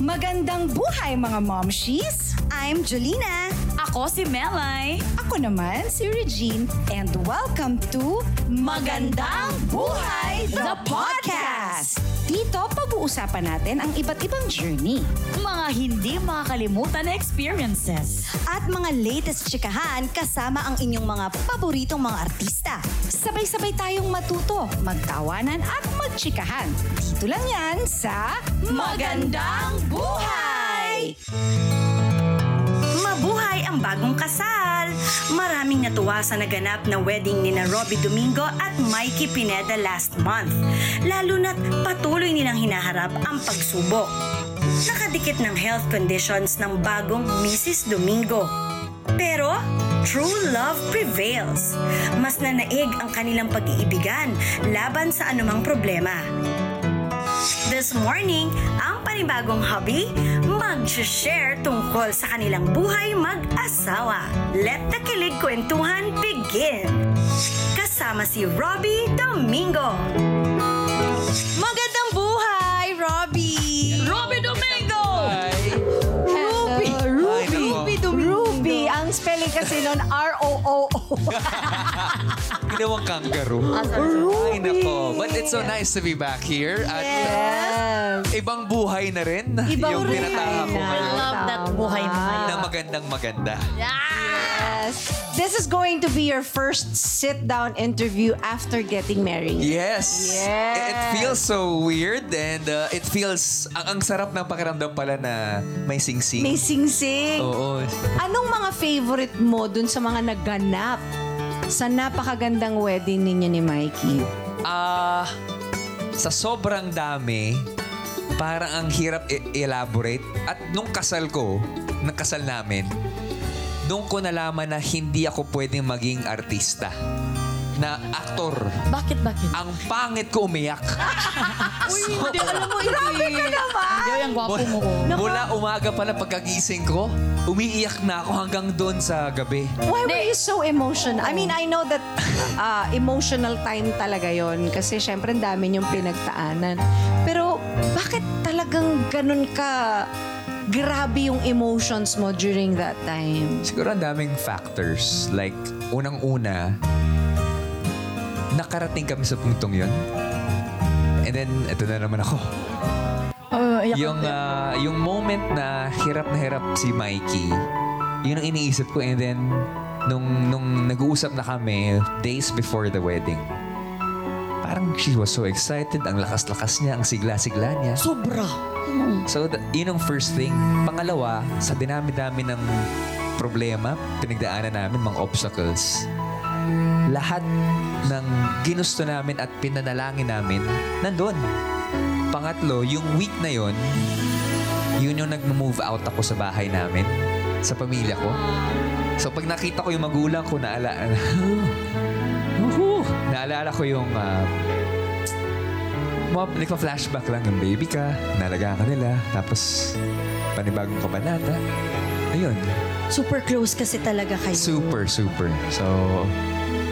Magandang buhay mga momshies! I'm Jolina. Ako si Melay. Ako naman si Regine and welcome to Magandang Buhay, the podcast! Dito pag-uusapan natin ang iba't ibang journey. Mga hindi makakalimutan na experiences. At mga latest chikahan kasama ang inyong mga paboritong mga artista. Sabay-sabay tayong matuto, magtawanan at magchikahan. Dito lang yan sa Magandang Buhay! Mabuhay ang bagong kasal! Maraming natuwa sa naganap na wedding ni na Robbie Domingo at Mikey Pineda last month. Lalo na't patuloy nilang hinaharap ang pagsubok. Nakadikit ng health conditions ng bagong Mrs. Domingo. Pero, true love prevails. Mas nanaig ang kanilang pag-iibigan laban sa anumang problema. This morning, ang panibagong hobby, mag-share tungkol sa kanilang buhay mag-asawa. Let the kilig kwentuhan begin! Kasama si Robbie Domingo. Magandang buhay, Robbie! Robby Domingo! Ruby! Ruby! Ruby Domingo! Ruby! Ang spelling kasi nun, R-O-O-O. Ginawang kangaroo. Ay, nako. But it's so nice to be back here. At Yes! ibang buhay na rin Ibang yung buhay tinataha ko na. I ngayon. love that buhay mo Na ngayon. magandang maganda. Yes. This is going to be your first sit-down interview after getting married. Yes. Yes. It feels so weird and uh, it feels, ang, ang sarap ng pakiramdam pala na may sing-sing. May sing-sing. Oo. Anong mga favorite mo dun sa mga naganap sa napakagandang wedding ninyo ni Mikey? Ah, sa sobrang dami, parang ang hirap i- elaborate. At nung kasal ko, nung kasal namin, doon ko nalaman na hindi ako pwedeng maging artista. Na aktor. Bakit, bakit? Ang pangit ko umiyak. Uy, hindi. Alam mo. Grabe ka naman. Hindi, ang gwapo mo ko. Mula umaga pa lang pagkagising ko, umiiyak na ako hanggang doon sa gabi. Why were you so emotional? I mean, I know that uh, emotional time talaga yon kasi syempre ang dami yung pinagtaanan. Pero bakit talagang ganun ka grabe yung emotions mo during that time? Siguro ang daming factors. Like, unang-una, nakarating kami sa puntong yon. And then, ito na naman ako. yung, ah, yung moment na hirap na hirap si Mikey, yun ang iniisip ko. And then, nung, nung nag-uusap na kami, days before the wedding, parang she was so excited. Ang lakas-lakas niya, ang sigla-sigla niya. Sobra. So, th- yun ang first thing. Pangalawa, sa dinami-dami ng problema, pinagdaanan namin, mga obstacles, lahat ng ginusto namin at pinanalangin namin, nandun. Pangatlo, yung week na yon, yun yung nag-move out ako sa bahay namin, sa pamilya ko. So, pag nakita ko yung magulang ko, naala, naalala ko yung uh, mga nagpa-flashback lang yung baby ka, nalaga ka nila, tapos panibagong kabanata. Ayun, Super close kasi talaga kayo. super, super. So,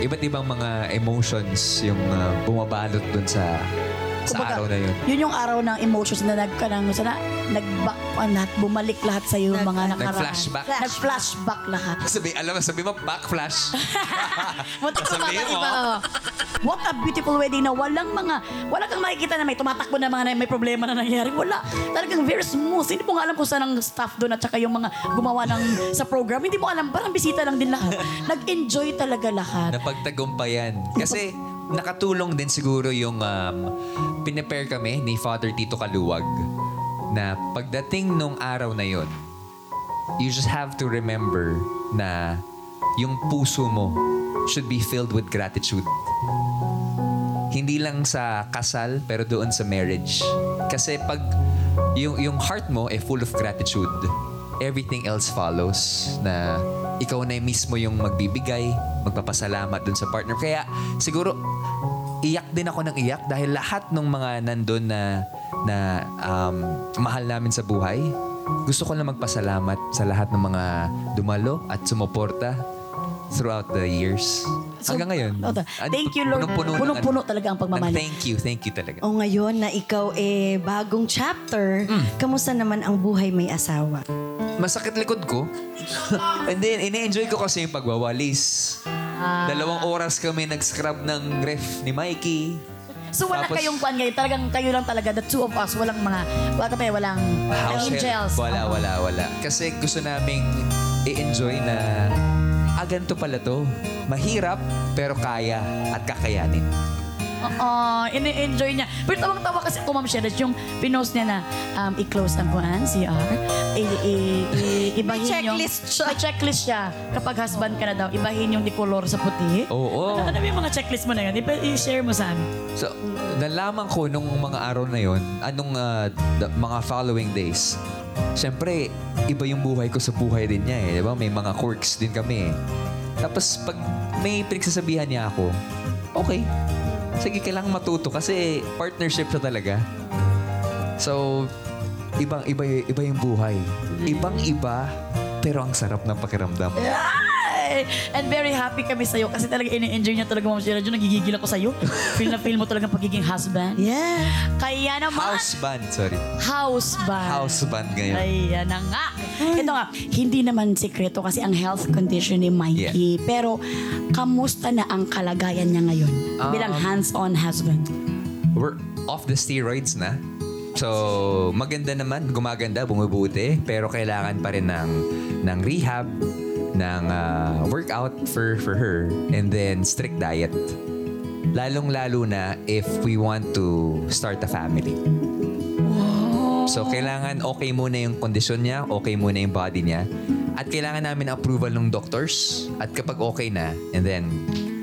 iba't ibang mga emotions yung uh, bumabalot dun sa sa Kumbaga, araw na yun. Yun yung araw ng emotions na nagkanang sana nag-back on lahat, bumalik lahat sa iyo mga nakaraan. Nag-flashback. Nag-flashback lahat. Sabi, alam mo, sabi mo, backflash. What, Sabihin mo. What a beautiful wedding na walang mga, wala kang makikita na may tumatakbo na mga na may problema na nangyayari. Wala. Talagang very smooth. Hindi mo nga alam kung saan ang staff doon at saka yung mga gumawa ng sa program. Hindi mo alam. Parang bisita lang din lahat. Nag-enjoy talaga lahat. Napagtagumpayan. Kasi nakatulong din siguro yung um, pinepare kami ni Father Tito Kaluwag na pagdating nung araw na yon, you just have to remember na yung puso mo should be filled with gratitude. Hindi lang sa kasal, pero doon sa marriage. Kasi pag yung, yung heart mo ay full of gratitude, everything else follows na ikaw na mismo yung magbibigay, magpapasalamat dun sa partner. Kaya siguro iyak din ako ng iyak dahil lahat ng mga nandun na na um, mahal namin sa buhay, gusto ko lang magpasalamat sa lahat ng mga dumalo at sumuporta throughout the years. So, Hanggang ngayon. Ano, Thank you, Lord. Punong-puno ng- Punong-puno talaga ang pagmamahal. Thank you, thank you talaga. O ngayon na ikaw eh bagong chapter, kamusta naman ang buhay may asawa? Masakit likod ko. And then, ine-enjoy ko kasi yung pagwawalis. Dalawang oras kami nag-scrub ng ref ni Mikey. So wala Tapos- kayong kwan ngayon. Talagang kayo lang talaga, the two of us, walang mga, wala pa walang angels. Wala, Oo. wala, wala. Kasi gusto naming i-enjoy na, ah, pala to. Mahirap, pero kaya at kakayanin. Oo, ini-enjoy niya. Pero tawang-tawa kasi ako, Ma'am Sheres, yung pinost niya na um, i-close ang kuhan, CR, i- i- i- ibahin May yung... checklist siya. May checklist siya. Kapag husband ka na daw, ibahin yung decolor sa puti. Oo. Ano, ano yung mga checklist mo na yun? Ipa- I-share mo sa amin. So, nalaman ko nung mga araw na yon, anong ah, the- mga following days, Siyempre, iba yung buhay ko sa buhay din niya eh. Di ba? May mga quirks din kami eh. Tapos, pag may pinagsasabihan niya ako, okay. Sige, kailangan matuto kasi partnership siya talaga. So, ibang iba, iba yung buhay. Ibang iba, pero ang sarap ng pakiramdam. Ay! And very happy kami sa'yo kasi talaga ini-enjoy niya talaga, Ma'am Sheila. Jun, nagigigil ako sa'yo. feel na feel mo talaga pagiging husband. Yeah. Kaya naman, House band, sorry. house band. House band ngayon. Ayan na nga. Ito nga, hindi naman sekreto kasi ang health condition ni Mikey. Pero, kamusta na ang kalagayan niya ngayon bilang Um, hands-on husband? We're off the steroids na. So, maganda naman, gumaganda, bumubuti, pero kailangan pa rin ng, ng rehab, ng ah, workout for, for her, and then strict diet. Lalong-lalo na if we want to start a family. So, kailangan okay muna yung kondisyon niya, okay muna yung body niya, at kailangan namin approval ng doctors, at kapag okay na, and then,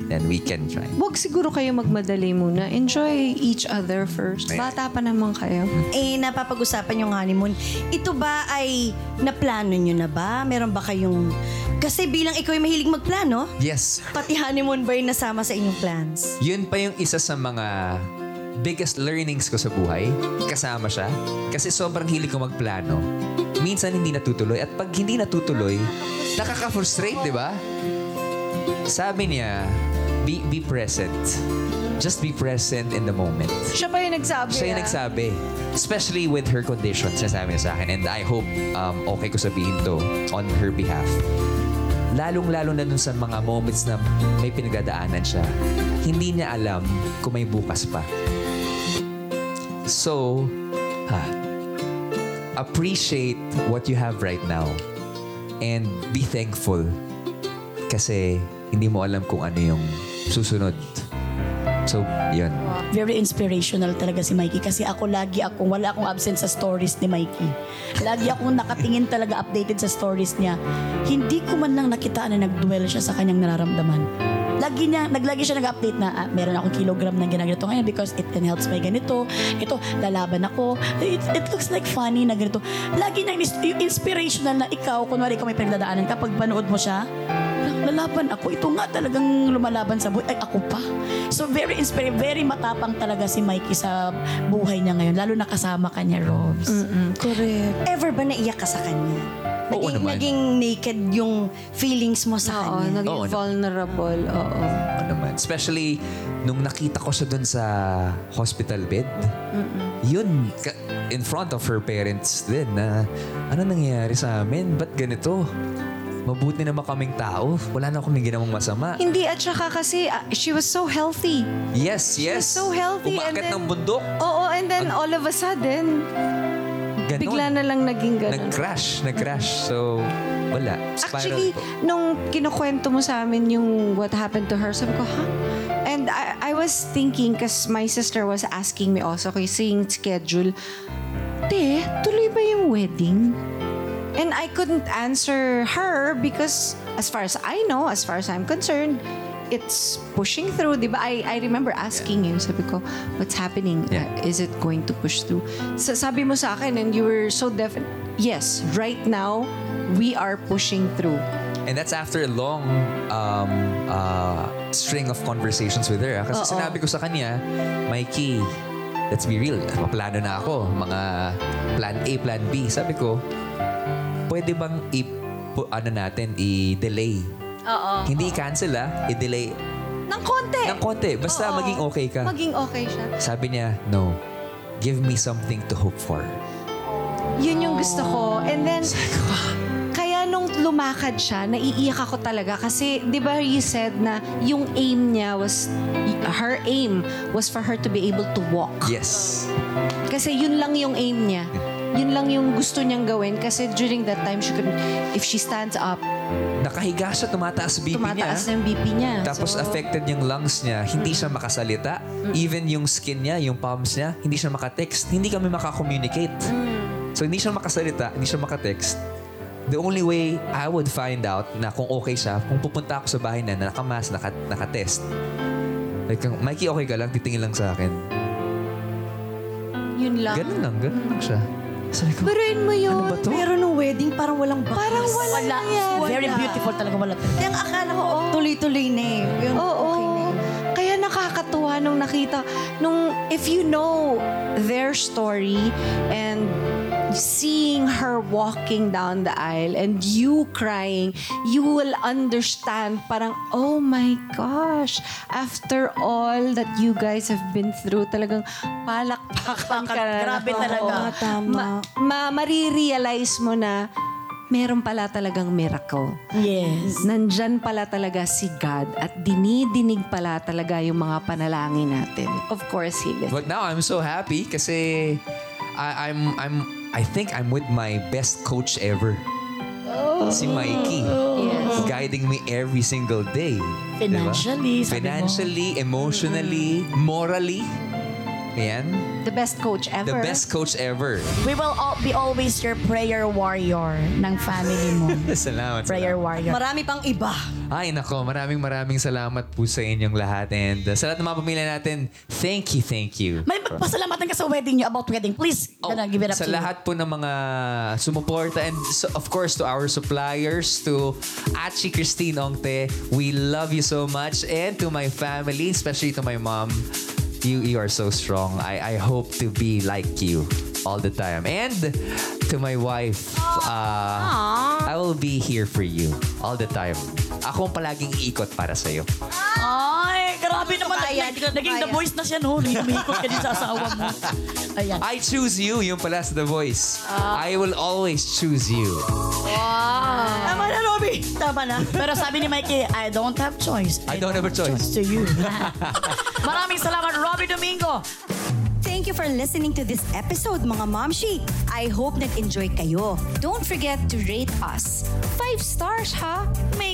then we can try. Huwag siguro kayo magmadali muna. Enjoy each other first. Ayan. Bata pa naman kayo. Eh, napapag-usapan yung honeymoon. Ito ba ay naplano nyo na ba? Meron ba kayong... Kasi bilang ikaw ay mahilig magplano, Yes, pati honeymoon ba yung nasama sa inyong plans? Yun pa yung isa sa mga biggest learnings ko sa buhay. Kasama siya. Kasi sobrang hilig ko magplano. Minsan hindi natutuloy. At pag hindi natutuloy, nakaka-frustrate, di ba? Sabi niya, be, be present. Just be present in the moment. Siya pa yung nagsabi. Siya yung ah. nagsabi. Especially with her condition, sinasabi niya sa akin. And I hope um, okay ko sabihin to on her behalf. Lalong-lalo na dun sa mga moments na may pinagdadaanan siya, hindi niya alam kung may bukas pa. So, ha, appreciate what you have right now and be thankful kasi hindi mo alam kung ano yung susunod. So, yun. Very inspirational talaga si Mikey kasi ako lagi akong, wala akong absent sa stories ni Mikey. Lagi akong nakatingin talaga updated sa stories niya. Hindi ko man lang nakita na nag-dwell siya sa kanyang nararamdaman. Lagi niya, naglagi siya nag-update na ah, meron akong kilogram na ginaganito ngayon because it can helps my ganito. Ito, lalaban ako. It, it looks like funny na ganito. Lagi niya inspirational na ikaw, kunwari ikaw may pinagdadaanan, kapag panood mo siya, lalaban ako. Ito nga talagang lumalaban sa buhay. Ay, ako pa. So, very inspiring. Very matapang talaga si Mikey sa buhay niya ngayon. Lalo na kasama ka niya, Robs. Mm, correct. Ever ba naiyak ka sa kanya? Oo Naging, naman. naging naked yung feelings mo sa Oo, kanya? naging Oo, no. vulnerable. Oo. ano naman. Especially, nung nakita ko siya dun sa hospital bed, yun, ka- in front of her parents din na, ano nangyayari sa amin? Ba't ganito? Mabuti naman kaming tao. Wala na kaming ginawang masama. Hindi, at saka kasi ah, she was so healthy. Yes, yes. so healthy and Umakit then- ng bundok. Oo, and then all of a sudden, Ganon. bigla na lang naging ganun. Nag-crash. Nag-crash. So, wala. Spiral Actually, po. nung kinukwento mo sa amin yung what happened to her, sabi ko, ha? And I, I was thinking, because my sister was asking me also, kasi yung schedule, Te, tuloy ba yung wedding? And I couldn't answer her because as far as I know, as far as I'm concerned, it's pushing through, di ba? I, I remember asking you, sabi ko, what's happening? Yeah. Uh, is it going to push through? Sa, sabi mo sa akin, and you were so definite, yes, right now, we are pushing through. And that's after a long um, uh, string of conversations with her. ah. Kasi Oo. sinabi ko sa kanya, Mikey, let's be real. Maplano na ako. Mga plan A, plan B. Sabi ko, pwede bang i- ano natin, i-delay Oo. Hindi i-cancel ah, i-delay Ng konti. ng konti. Basta Oo. maging okay ka. Maging okay siya. Sabi niya, no. Give me something to hope for. Yun yung gusto ko. And then, kaya nung lumakad siya, naiiyak ako talaga. Kasi, di ba you said na yung aim niya was, her aim was for her to be able to walk. Yes. Kasi yun lang yung aim niya. Yun lang yung gusto niyang gawin. Kasi during that time, she could, if she stands up, Nakahiga siya, tumataas BP tumataas niya. na yung BP niya. Tapos So, affected yung lungs niya. Hindi siya makasalita. Even yung skin niya, yung palms niya, hindi siya makatext. Hindi kami makakommunicate. So hindi siya makasalita, hindi siya makatext. The only way I would find out na kung okay siya, kung pupunta ako sa bahay na na nakamas, naka, nakatest. Like, Mikey, okay ka lang? Titingin lang sa akin. Yun lang. Ganun lang, ganun lang siya. Sabi ko, Baruin mo yun. Ano ba to? Pero nung wedding, parang walang bakas. Parang wala, Wala. nangyari. Very beautiful talaga. Wala talaga. Kaya ang akala ko, tuloy-tuloy na eh. Yun, Oo. okay na eh. Kaya nakakatuwa nung nakita, nung if you know their story and seeing her walking down the aisle and you crying, you will understand parang, oh my gosh, after all that you guys have been through, talagang palakpakan ka na. Grabe talaga. Oo, tama. Ma, ma, marirealize mo na meron pala talagang miracle Yes. nandyan pala talaga si God at dinidinig pala talaga yung mga panalangin natin. Of course, He listens. But now I'm so happy kasi I, I'm I'm I think I'm with my best coach ever. Si Mikey. Yes. Guiding me every single day. Diba? Financially, mo. Financially, emotionally, morally. Ayan. The best coach ever. The best coach ever. We will all be always your prayer warrior ng family mo. Salamat. prayer salamat. warrior. Marami pang iba. Ay, nako. Maraming maraming salamat po sa inyong lahat. And uh, sa lahat ng mga pamilya natin, thank you, thank you. May pasalamatan ka sa wedding niyo about wedding. Please, Oh, gonna give it up sa to you. lahat po ng mga sumuporta and so- of course to our suppliers, to Achi Christine Ongte, we love you so much. And to my family, especially to my mom, you, you are so strong. I, I hope to be like you all the time. And to my wife, uh, I will be here for you all the time. Ako ang palaging ikot para sa'yo. Ay, grabe naman. Nag- Naging the voice na siya, no? Lumikot ka din sa asawa mo. Ayan. I choose you, yung pala sa The Voice. I will always choose you. Tama na, Robby. Tama na. Pero sabi ni Mikey, I don't have choice. I don't have a choice. to you. Maraming salamat, Robby Domingo. Thank you for listening to this episode, mga Momshi. I hope nag-enjoy kayo. Don't forget to rate us. Five stars, ha?